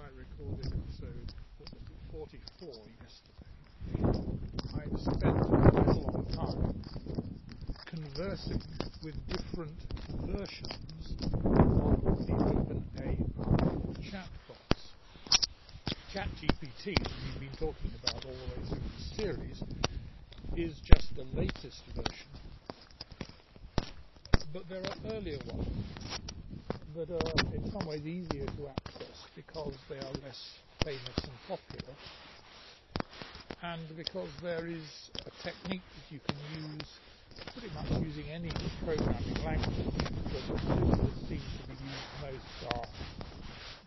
I recorded episode 44 yesterday, I spent quite a long time conversing with different versions of the OpenAI chatbots. ChatGPT, that we've been talking about all the way through the series, is just the latest version. But there are earlier ones that are in some ways easier to access because they are less famous and popular, and because there is a technique that you can use pretty much using any programming language, but the two that seem to be used most are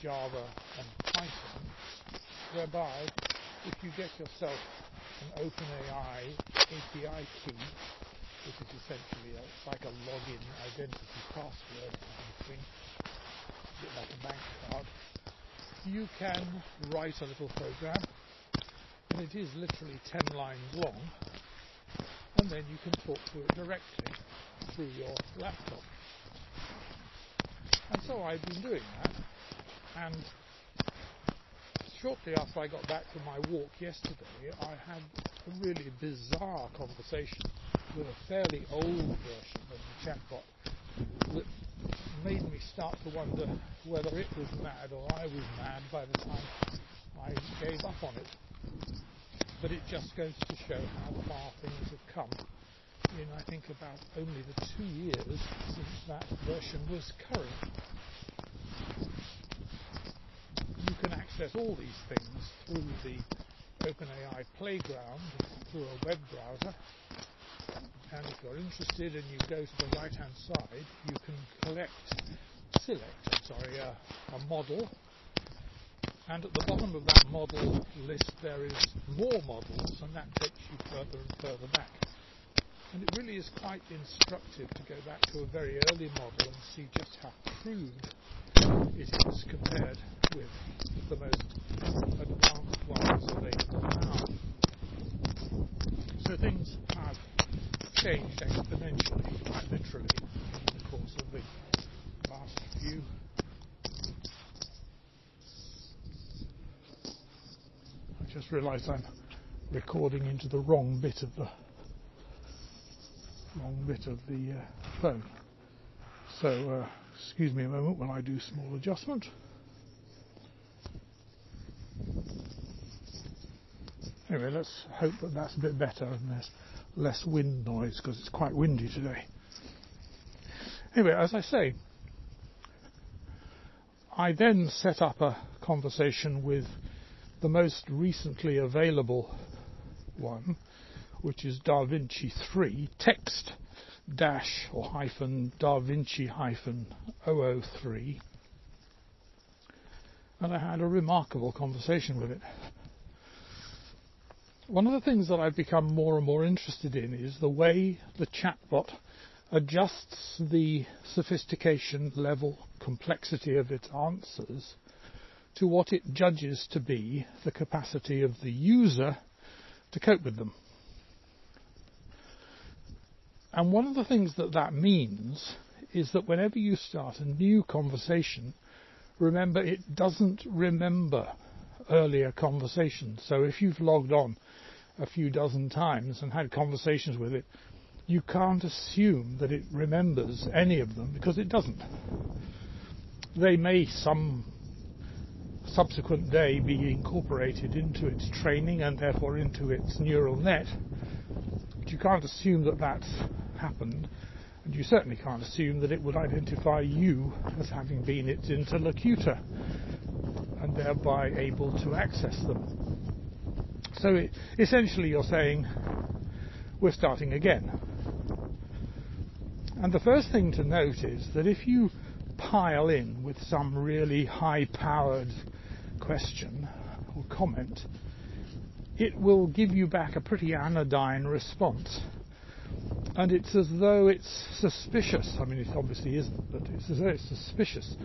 Java and Python, whereby if you get yourself an OpenAI API key, which is essentially a, like a login identity password kind of thing, bit like a bank card, you can write a little program, and it is literally 10 lines long, and then you can talk to it directly through your laptop. And so I've been doing that, and shortly after I got back from my walk yesterday, I had a really bizarre conversation with a fairly old version of the chatbot that made me start to wonder whether it was mad or I was mad by the time I gave up on it. But it just goes to show how far things have come in, I think, about only the two years since that version was current. You can access all these things through the OpenAI Playground through a web browser and if you're interested and you go to the right hand side, you can collect, select, sorry, uh, a model. And at the bottom of that model list, there is more models, and that takes you further and further back. And it really is quite instructive to go back to a very early model and see just how crude it is compared with the most advanced ones available now. So things have changed exponentially, quite literally, in the course of the last few. I just realised I'm recording into the wrong bit of the wrong bit of the uh, phone. So, uh, excuse me a moment while I do small adjustment. Anyway, let's hope that that's a bit better than there's less wind noise because it's quite windy today. Anyway, as I say, I then set up a conversation with the most recently available one, which is DaVinci 3, text dash or hyphen DaVinci hyphen 003. And I had a remarkable conversation with it. One of the things that I've become more and more interested in is the way the chatbot adjusts the sophistication level, complexity of its answers to what it judges to be the capacity of the user to cope with them. And one of the things that that means is that whenever you start a new conversation, remember it doesn't remember earlier conversations. So if you've logged on a few dozen times and had conversations with it, you can't assume that it remembers any of them because it doesn't. They may some subsequent day be incorporated into its training and therefore into its neural net, but you can't assume that that's happened, and you certainly can't assume that it would identify you as having been its interlocutor thereby able to access them. So it, essentially, you're saying we're starting again. And the first thing to note is that if you pile in with some really high powered question or comment, it will give you back a pretty anodyne response. And it's as though it's suspicious. I mean, it obviously isn't, but it's as though it's suspicious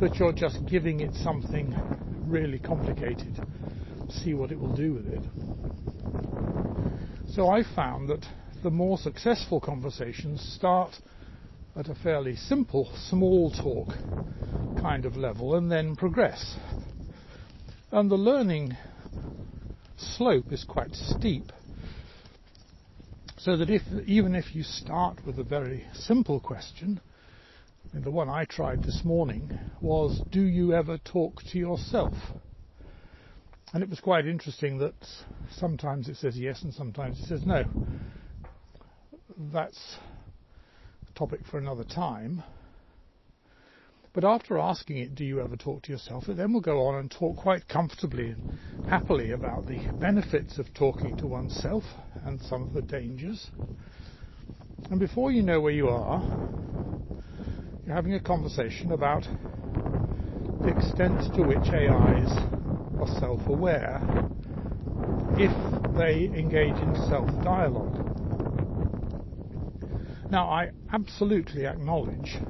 that you're just giving it something really complicated to see what it will do with it. So I found that the more successful conversations start at a fairly simple small talk kind of level and then progress. And the learning slope is quite steep. So that if, even if you start with a very simple question, and the one I tried this morning was, do you ever talk to yourself? And it was quite interesting that sometimes it says yes and sometimes it says no. That's a topic for another time. But after asking it, do you ever talk to yourself, it then will go on and talk quite comfortably and happily about the benefits of talking to oneself and some of the dangers. And before you know where you are, you're having a conversation about the extent to which AIs are self-aware if they engage in self-dialogue. Now, I absolutely acknowledge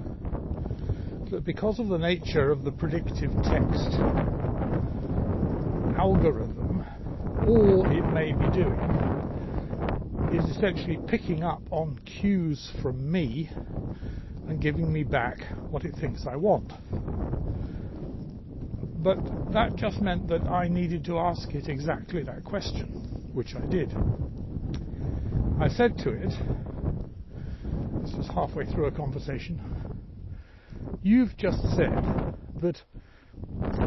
that because of the nature of the predictive text algorithm, all it may be doing is essentially picking up on cues from me and giving me back what it thinks I want. But that just meant that I needed to ask it exactly that question, which I did. I said to it, this was halfway through a conversation, You've just said that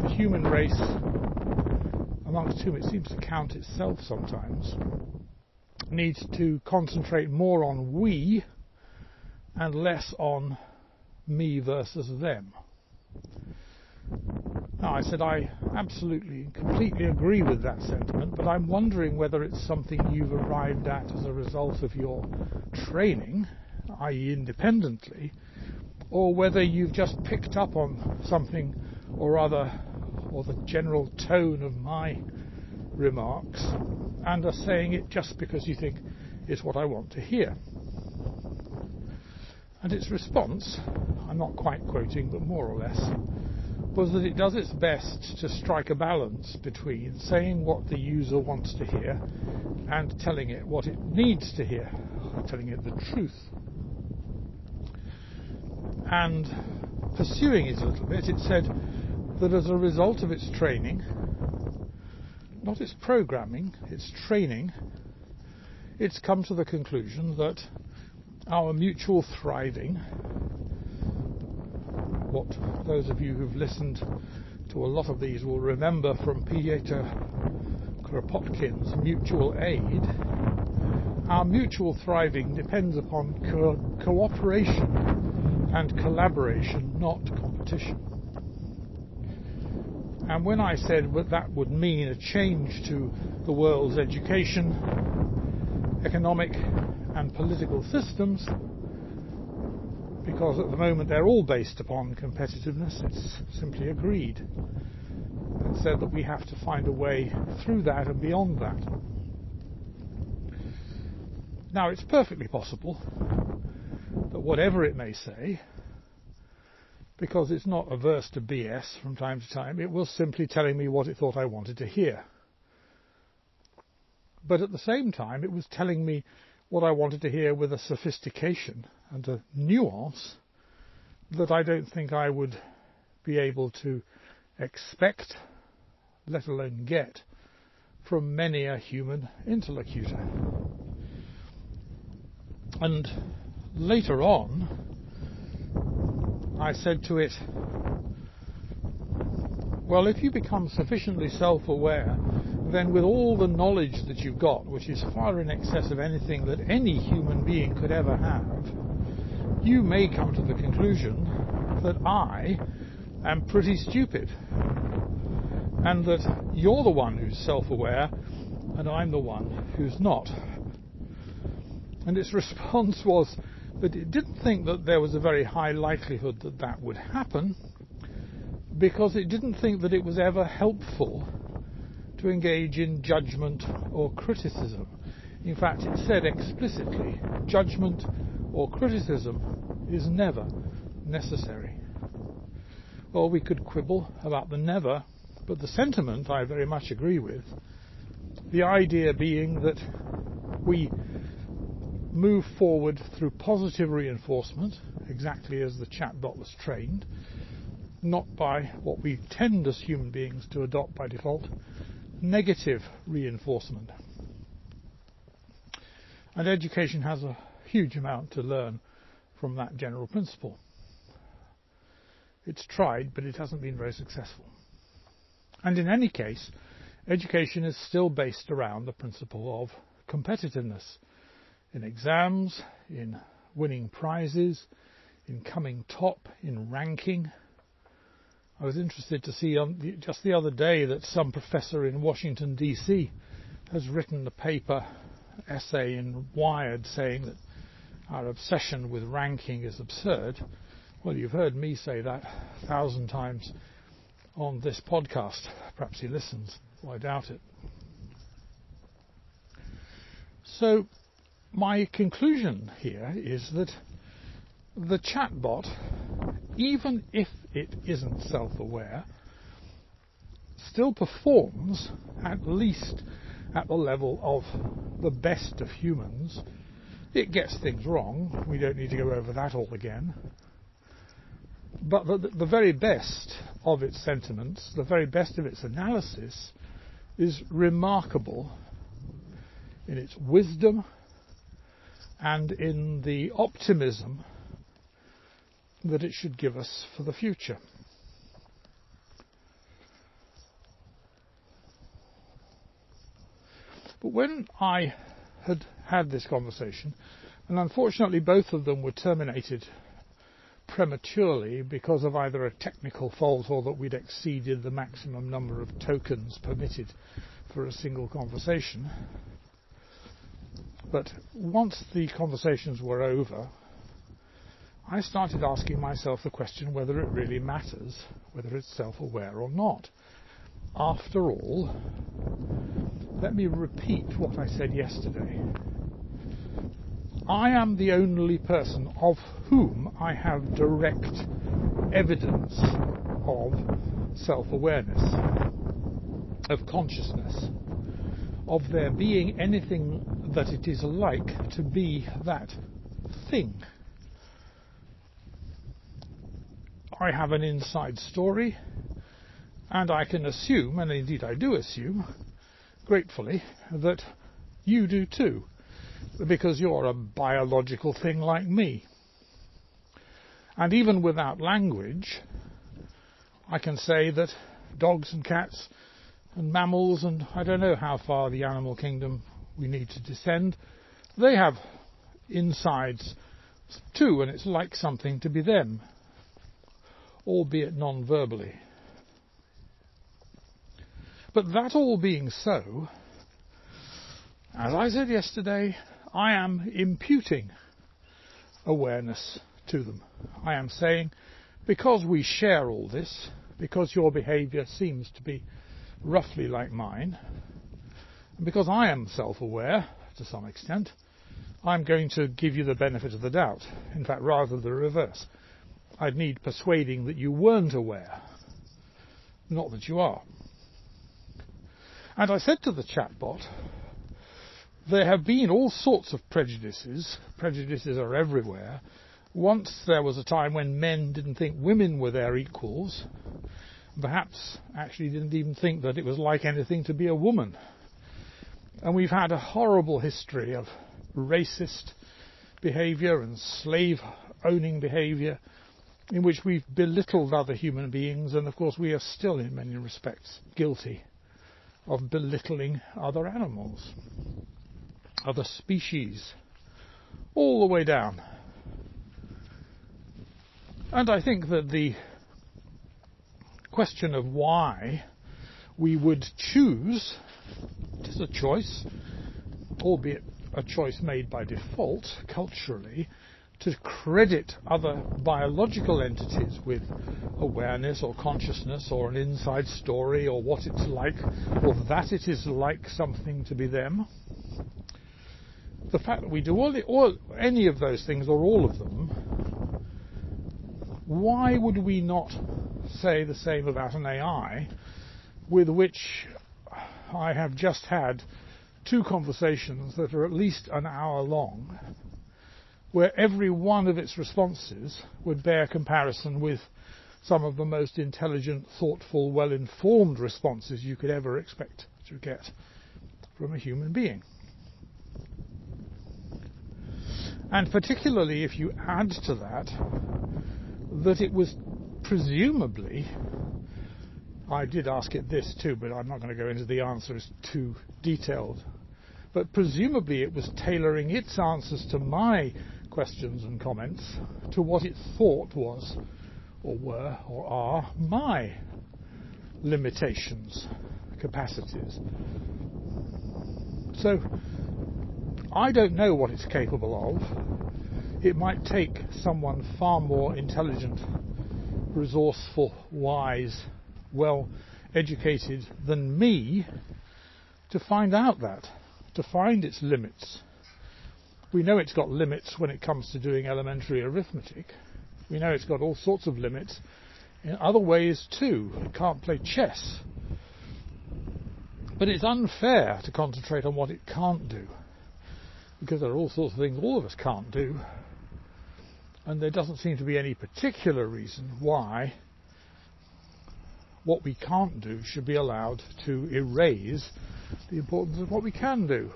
the human race, amongst whom it seems to count itself sometimes, needs to concentrate more on we and less on me versus them. Now, I said I absolutely, completely agree with that sentiment, but I'm wondering whether it's something you've arrived at as a result of your training, i.e., independently, or whether you've just picked up on something or other, or the general tone of my remarks, and are saying it just because you think it's what I want to hear. And its response, I'm not quite quoting, but more or less, was that it does its best to strike a balance between saying what the user wants to hear and telling it what it needs to hear, telling it the truth and pursuing it a little bit, it said that as a result of its training, not its programming, its training, it's come to the conclusion that our mutual thriving, what those of you who've listened to a lot of these will remember from Peter Kropotkin's mutual aid, our mutual thriving depends upon co- cooperation and collaboration, not competition. And when I said that that would mean a change to the world's education, economic and political systems, because at the moment they're all based upon competitiveness, it's simply agreed and said that we have to find a way through that and beyond that. Now, it's perfectly possible whatever it may say, because it's not averse to BS from time to time, it was simply telling me what it thought I wanted to hear. But at the same time, it was telling me what I wanted to hear with a sophistication and a nuance that I don't think I would be able to expect, let alone get, from many a human interlocutor. And later on, I said to it, well, if you become sufficiently self-aware, then with all the knowledge that you've got, which is far in excess of anything that any human being could ever have, you may come to the conclusion that I am pretty stupid. And that you're the one who's self-aware and I'm the one who's not. And its response was, but it didn't think that there was a very high likelihood that that would happen because it didn't think that it was ever helpful to engage in judgment or criticism. In fact, it said explicitly, judgment or criticism is never necessary. Well, we could quibble about the never, but the sentiment I very much agree with. The idea being that we move forward through positive reinforcement, exactly as the chatbot was trained, not by what we tend as human beings to adopt by default, negative reinforcement. And education has a huge amount to learn from that general principle. It's tried, but it hasn't been very successful. And in any case, education is still based around the principle of competitiveness in exams, in winning prizes, in coming top, in ranking. I was interested to see the, just the other day that some professor in Washington, D.C. has written a paper, essay in Wired saying that our obsession with ranking is absurd. Well, you've heard me say that a thousand times on this podcast. Perhaps he listens, I doubt it. So, my conclusion here is that the chatbot, even if it isn't self-aware, still performs at least at the level of the best of humans. It gets things wrong. We don't need to go over that all again. But the, the very best of its sentiments, the very best of its analysis, is remarkable in its wisdom and in the optimism that it should give us for the future. But when I had had this conversation, and unfortunately both of them were terminated prematurely because of either a technical fault or that we'd exceeded the maximum number of tokens permitted for a single conversation. But once the conversations were over, I started asking myself the question whether it really matters, whether it's self-aware or not. After all, let me repeat what I said yesterday. I am the only person of whom I have direct evidence of self-awareness, of consciousness, of there being anything that it is like to be that thing. I have an inside story, and I can assume, and indeed I do assume, gratefully, that you do too, because you're a biological thing like me. And even without language, I can say that dogs and cats and mammals, and I don't know how far the animal kingdom we need to descend, they have insides too, and it's like something to be them albeit non-verbally. But that all being so, as I said yesterday, I am imputing awareness to them. I am saying, because we share all this, because your behaviour seems to be roughly like mine, and because I am self-aware to some extent, I'm going to give you the benefit of the doubt. In fact, rather the reverse. I'd need persuading that you weren't aware, not that you are. And I said to the chatbot, there have been all sorts of prejudices. Prejudices are everywhere. Once there was a time when men didn't think women were their equals, perhaps actually didn't even think that it was like anything to be a woman. And we've had a horrible history of racist behaviour and slave owning behaviour in which we've belittled other human beings, and of course we are still, in many respects, guilty of belittling other animals, other species, all the way down. And I think that the question of why we would choose, it is a choice, albeit a choice made by default culturally, to credit other biological entities with awareness or consciousness or an inside story or what it's like or that it is like something to be them. The fact that we do all, the, all any of those things or all of them, why would we not say the same about an AI with which I have just had two conversations that are at least an hour long where every one of its responses would bear comparison with some of the most intelligent, thoughtful, well-informed responses you could ever expect to get from a human being. And particularly if you add to that that it was presumably, I did ask it this too, but I'm not going to go into the answer, it's too detailed. But presumably it was tailoring its answers to my questions and comments to what it thought was, or were, or are my limitations, capacities. So, I don't know what it's capable of. It might take someone far more intelligent, resourceful, wise, well educated than me to find out that, to find its limits. We know it's got limits when it comes to doing elementary arithmetic. We know it's got all sorts of limits in other ways too. It can't play chess. But it's unfair to concentrate on what it can't do because there are all sorts of things all of us can't do. And there doesn't seem to be any particular reason why what we can't do should be allowed to erase the importance of what we can do.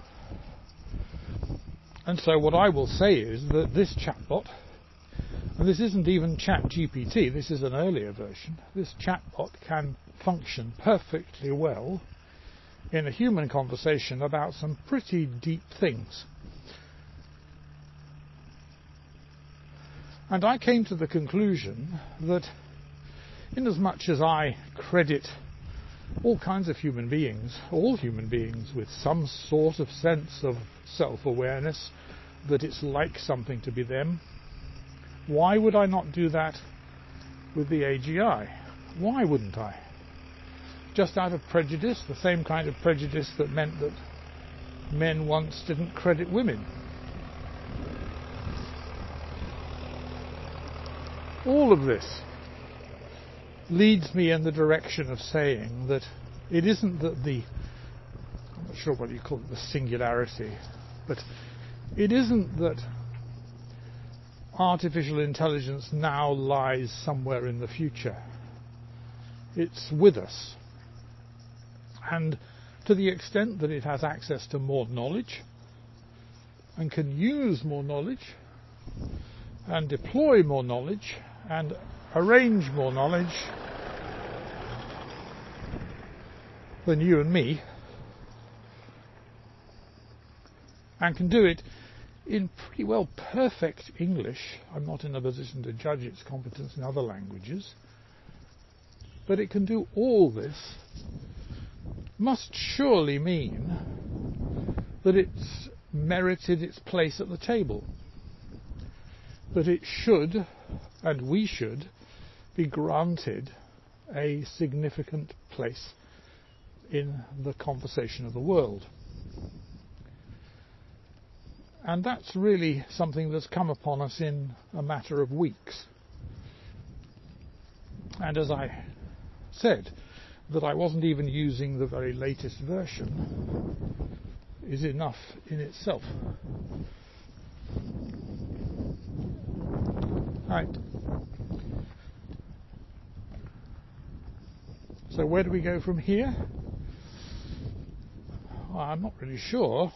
And so what I will say is that this chatbot, and this isn't even ChatGPT, this is an earlier version, this chatbot can function perfectly well in a human conversation about some pretty deep things. And I came to the conclusion that inasmuch as I credit all kinds of human beings, all human beings, with some sort of sense of self-awareness that it's like something to be them, why would I not do that with the AGI? Why wouldn't I? Just out of prejudice, the same kind of prejudice that meant that men once didn't credit women. All of this leads me in the direction of saying that it isn't that the, I'm not sure what you call it, the singularity, but it isn't that artificial intelligence now lies somewhere in the future. It's with us. And to the extent that it has access to more knowledge and can use more knowledge and deploy more knowledge and arrange more knowledge than you and me and can do it in pretty well perfect English. I'm not in a position to judge its competence in other languages. But it can do all this must surely mean that it's merited its place at the table. That it should and we should be granted a significant place in the conversation of the world. And that's really something that's come upon us in a matter of weeks. And as I said, that I wasn't even using the very latest version is enough in itself. Right. So where do we go from here? Well, I'm not really sure,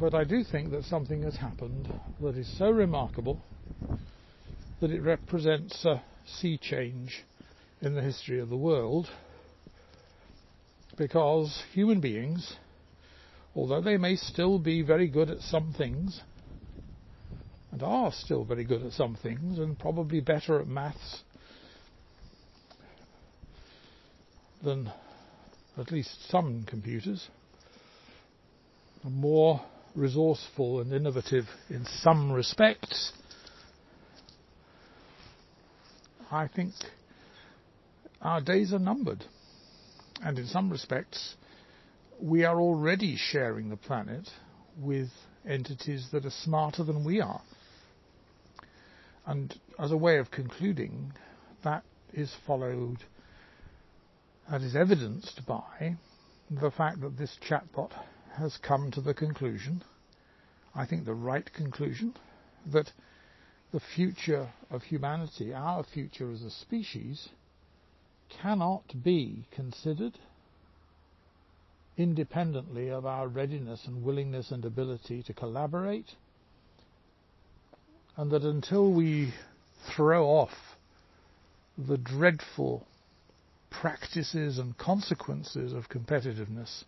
but I do think that something has happened that is so remarkable that it represents a sea change in the history of the world because human beings, although they may still be very good at some things, and are still very good at some things and probably better at maths than at least some computers, more resourceful and innovative in some respects. I think our days are numbered. And in some respects, we are already sharing the planet with entities that are smarter than we are. And as a way of concluding, that is followed, that is evidenced by the fact that this chatbot has come to the conclusion, I think the right conclusion, that the future of humanity, our future as a species, cannot be considered independently of our readiness and willingness and ability to collaborate, and that until we throw off the dreadful practices and consequences of competitiveness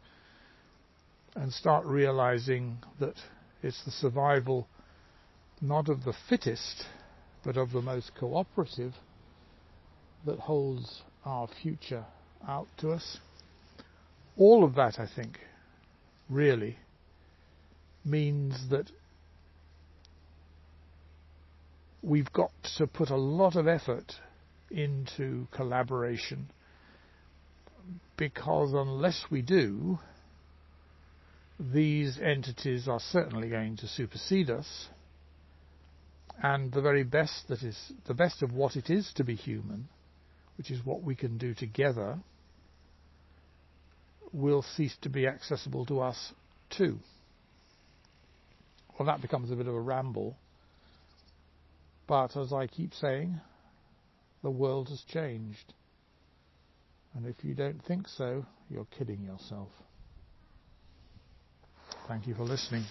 and start realizing that it's the survival not of the fittest, but of the most cooperative that holds our future out to us. All of that, I think, really means that we've got to put a lot of effort into collaboration because unless we do, these entities are certainly going to supersede us and the very best that is the best of what it is to be human, which is what we can do together, will cease to be accessible to us too. Well, that becomes a bit of a ramble. But as I keep saying, the world has changed. And if you don't think so, you're kidding yourself. Thank you for listening.